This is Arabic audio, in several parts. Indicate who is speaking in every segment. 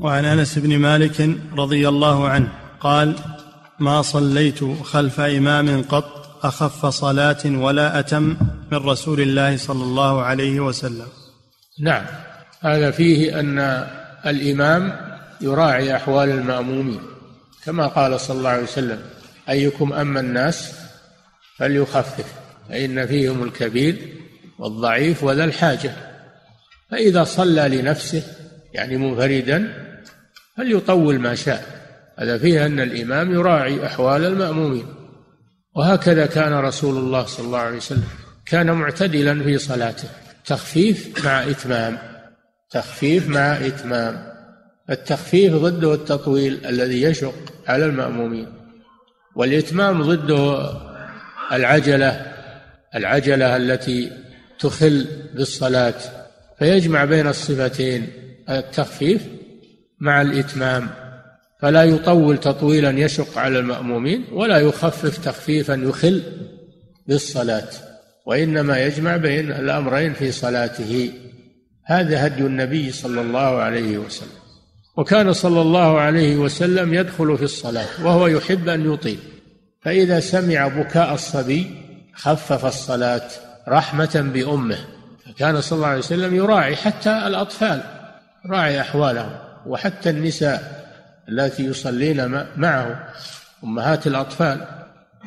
Speaker 1: وعن أنس بن مالك رضي الله عنه قال ما صليت خلف إمام قط أخف صلاة ولا أتم من رسول الله صلى الله عليه وسلم.
Speaker 2: نعم هذا فيه أن الإمام يراعي أحوال المأمومين كما قال صلى الله عليه وسلم أيكم أما الناس فليخفف فإن فيهم الكبير والضعيف وذا الحاجة. فإذا صلى لنفسه يعني منفردا فليطول ما شاء. هذا فيه أن الإمام يراعي أحوال المأمومين. وهكذا كان رسول الله صلى الله عليه وسلم كان معتدلا في صلاته. تخفيف مع إتمام. تخفيف مع إتمام. التخفيف ضده التطويل الذي يشق على المأمومين. والإتمام ضده العجلة العجلة التي تخل بالصلاة. فيجمع بين الصفتين. التخفيف مع الإتمام. فلا يطول تطويلا يشق على المأمومين ولا يخفف تخفيفا يخل بالصلاة وإنما يجمع بين الأمرين في صلاته. هذا هدي النبي صلى الله عليه وسلم. وكان صلى الله عليه وسلم يدخل في الصلاة وهو يحب أن يطيل. فإذا سمع بكاء الصبي خفف الصلاة رحمة بأمه. فكان صلى الله عليه وسلم يراعي حتى الأطفال راعي أحوالهم. وحتى النساء التي يصلين معه أمهات الأطفال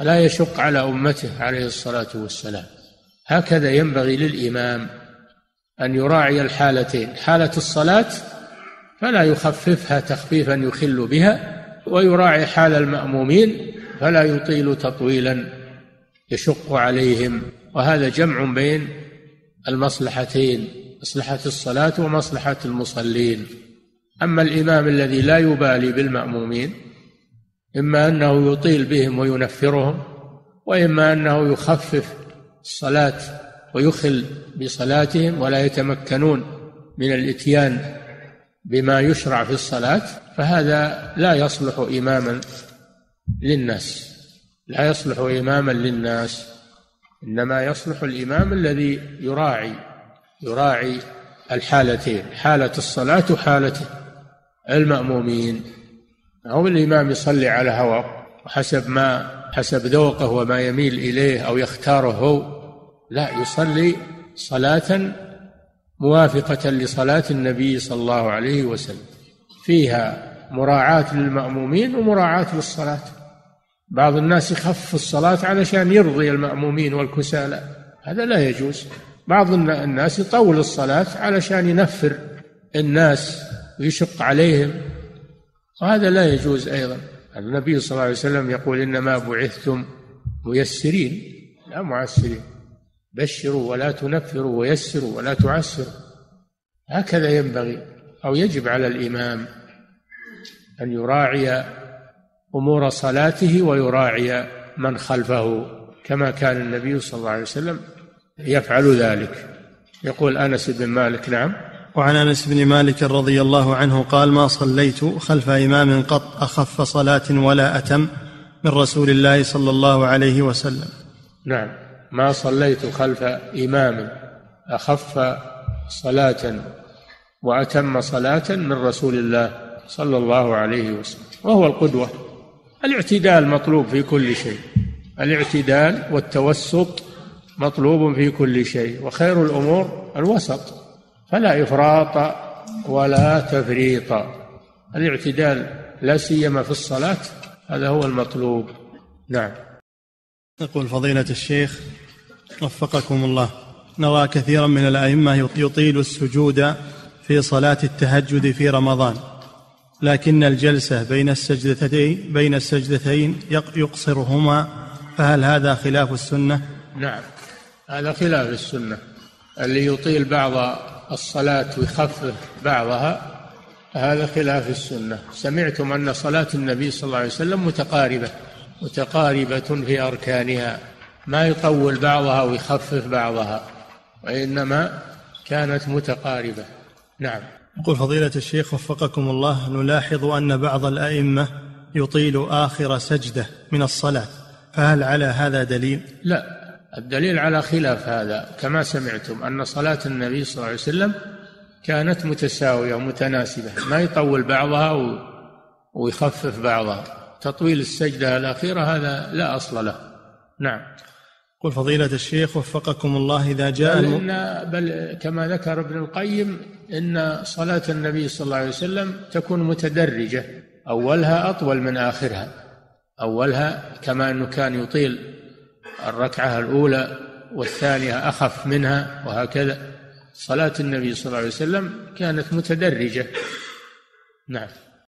Speaker 2: لا يشق على أمته عليه الصلاة والسلام. هكذا ينبغي للإمام أن يراعي الحالتين. حالة الصلاة فلا يخففها تخفيفا يخل بها ويراعي حال المأمومين فلا يطيل تطويلا يشق عليهم. وهذا جمع بين المصلحتين مصلحة الصلاة ومصلحة المصلين. أما الإمام الذي لا يبالي بالمأمومين إما أنه يطيل بهم وينفرهم وإما أنه يخفف الصلاة ويخل بصلاتهم ولا يتمكنون من الإتيان بما يشرع في الصلاة فهذا لا يصلح إماما للناس. لا يصلح إماما للناس. إنما يصلح الإمام الذي يراعي يراعي الحالتين حالة الصلاة وحالة المأمومين. أو الإمام يصلي على هواه وحسب ما حسب ذوقه وما يميل إليه أو يختاره. هو لا يصلي صلاة موافقة لصلاة النبي صلى الله عليه وسلم. فيها مراعاة للمأمومين ومراعاة للصلاة. بعض الناس يخفف الصلاة علشان يرضي المأمومين والكسالى. هذا لا يجوز. بعض الناس يطول الصلاة علشان ينفر الناس ويشق عليهم. وهذا لا يجوز أيضا. النبي صلى الله عليه وسلم يقول إنما بعثتم ميسرين لا معسرين. بشروا ولا تنفروا ويسروا ولا تعسروا. هكذا ينبغي أو يجب على الإمام أن يراعي أمور صلاته ويراعي من خلفه كما كان النبي صلى الله عليه وسلم يفعل ذلك. يقول أنس بن مالك نعم.
Speaker 1: وعن أنس بن مالك رضي الله عنه قال ما صليت خلف إمام قط أخف صلاة ولا أتم من رسول الله صلى الله عليه وسلم.
Speaker 2: نعم. ما صليت خلف إمام أخف صلاة وأتم صلاة من رسول الله صلى الله عليه وسلم. وهو القدوة. الاعتدال مطلوب في كل شيء. الاعتدال والتوسط مطلوب في كل شيء. وخير الأمور الوسط. فلا إفراط ولا تفريط. الاعتدال لا سيما في الصلاة هذا هو المطلوب. نعم.
Speaker 1: يقول فضيلة الشيخ وفقكم الله نرى كثيرا من الأئمة يطيل السجود في صلاة التهجد في رمضان لكن الجلسة بين السجدتين بين السجدتين يقصرهما فهل هذا خلاف السنة؟
Speaker 2: نعم هذا خلاف السنة. اللي يطيل بعض الصلاة ويخفف بعضها هذا خلاف السنة. سمعتم أن صلاة النبي صلى الله عليه وسلم متقاربة متقاربة في أركانها. ما يطول بعضها ويخفف بعضها وإنما كانت متقاربة. نعم.
Speaker 1: يقول فضيلة الشيخ وفقكم الله نلاحظ أن بعض الأئمة يطيل آخر سجدة من الصلاة فهل على هذا دليل؟
Speaker 2: لا. الدليل على خلاف هذا كما سمعتم أن صلاة النبي صلى الله عليه وسلم كانت متساوية ومتناسبة ما يطول بعضها ويخفف بعضها. تطويل السجدة الأخيرة هذا لا أصل له. نعم.
Speaker 1: قل فضيلة الشيخ وفقكم الله إذا جاء
Speaker 2: بل, إن بل كما ذكر ابن القيم إن صلاة النبي صلى الله عليه وسلم تكون متدرجة أولها أطول من آخرها. أولها كما أنه كان يطيل الركعة الأولى والثانية أخف منها وهكذا. صلاة النبي صلى الله عليه وسلم كانت متدرجة. نعم.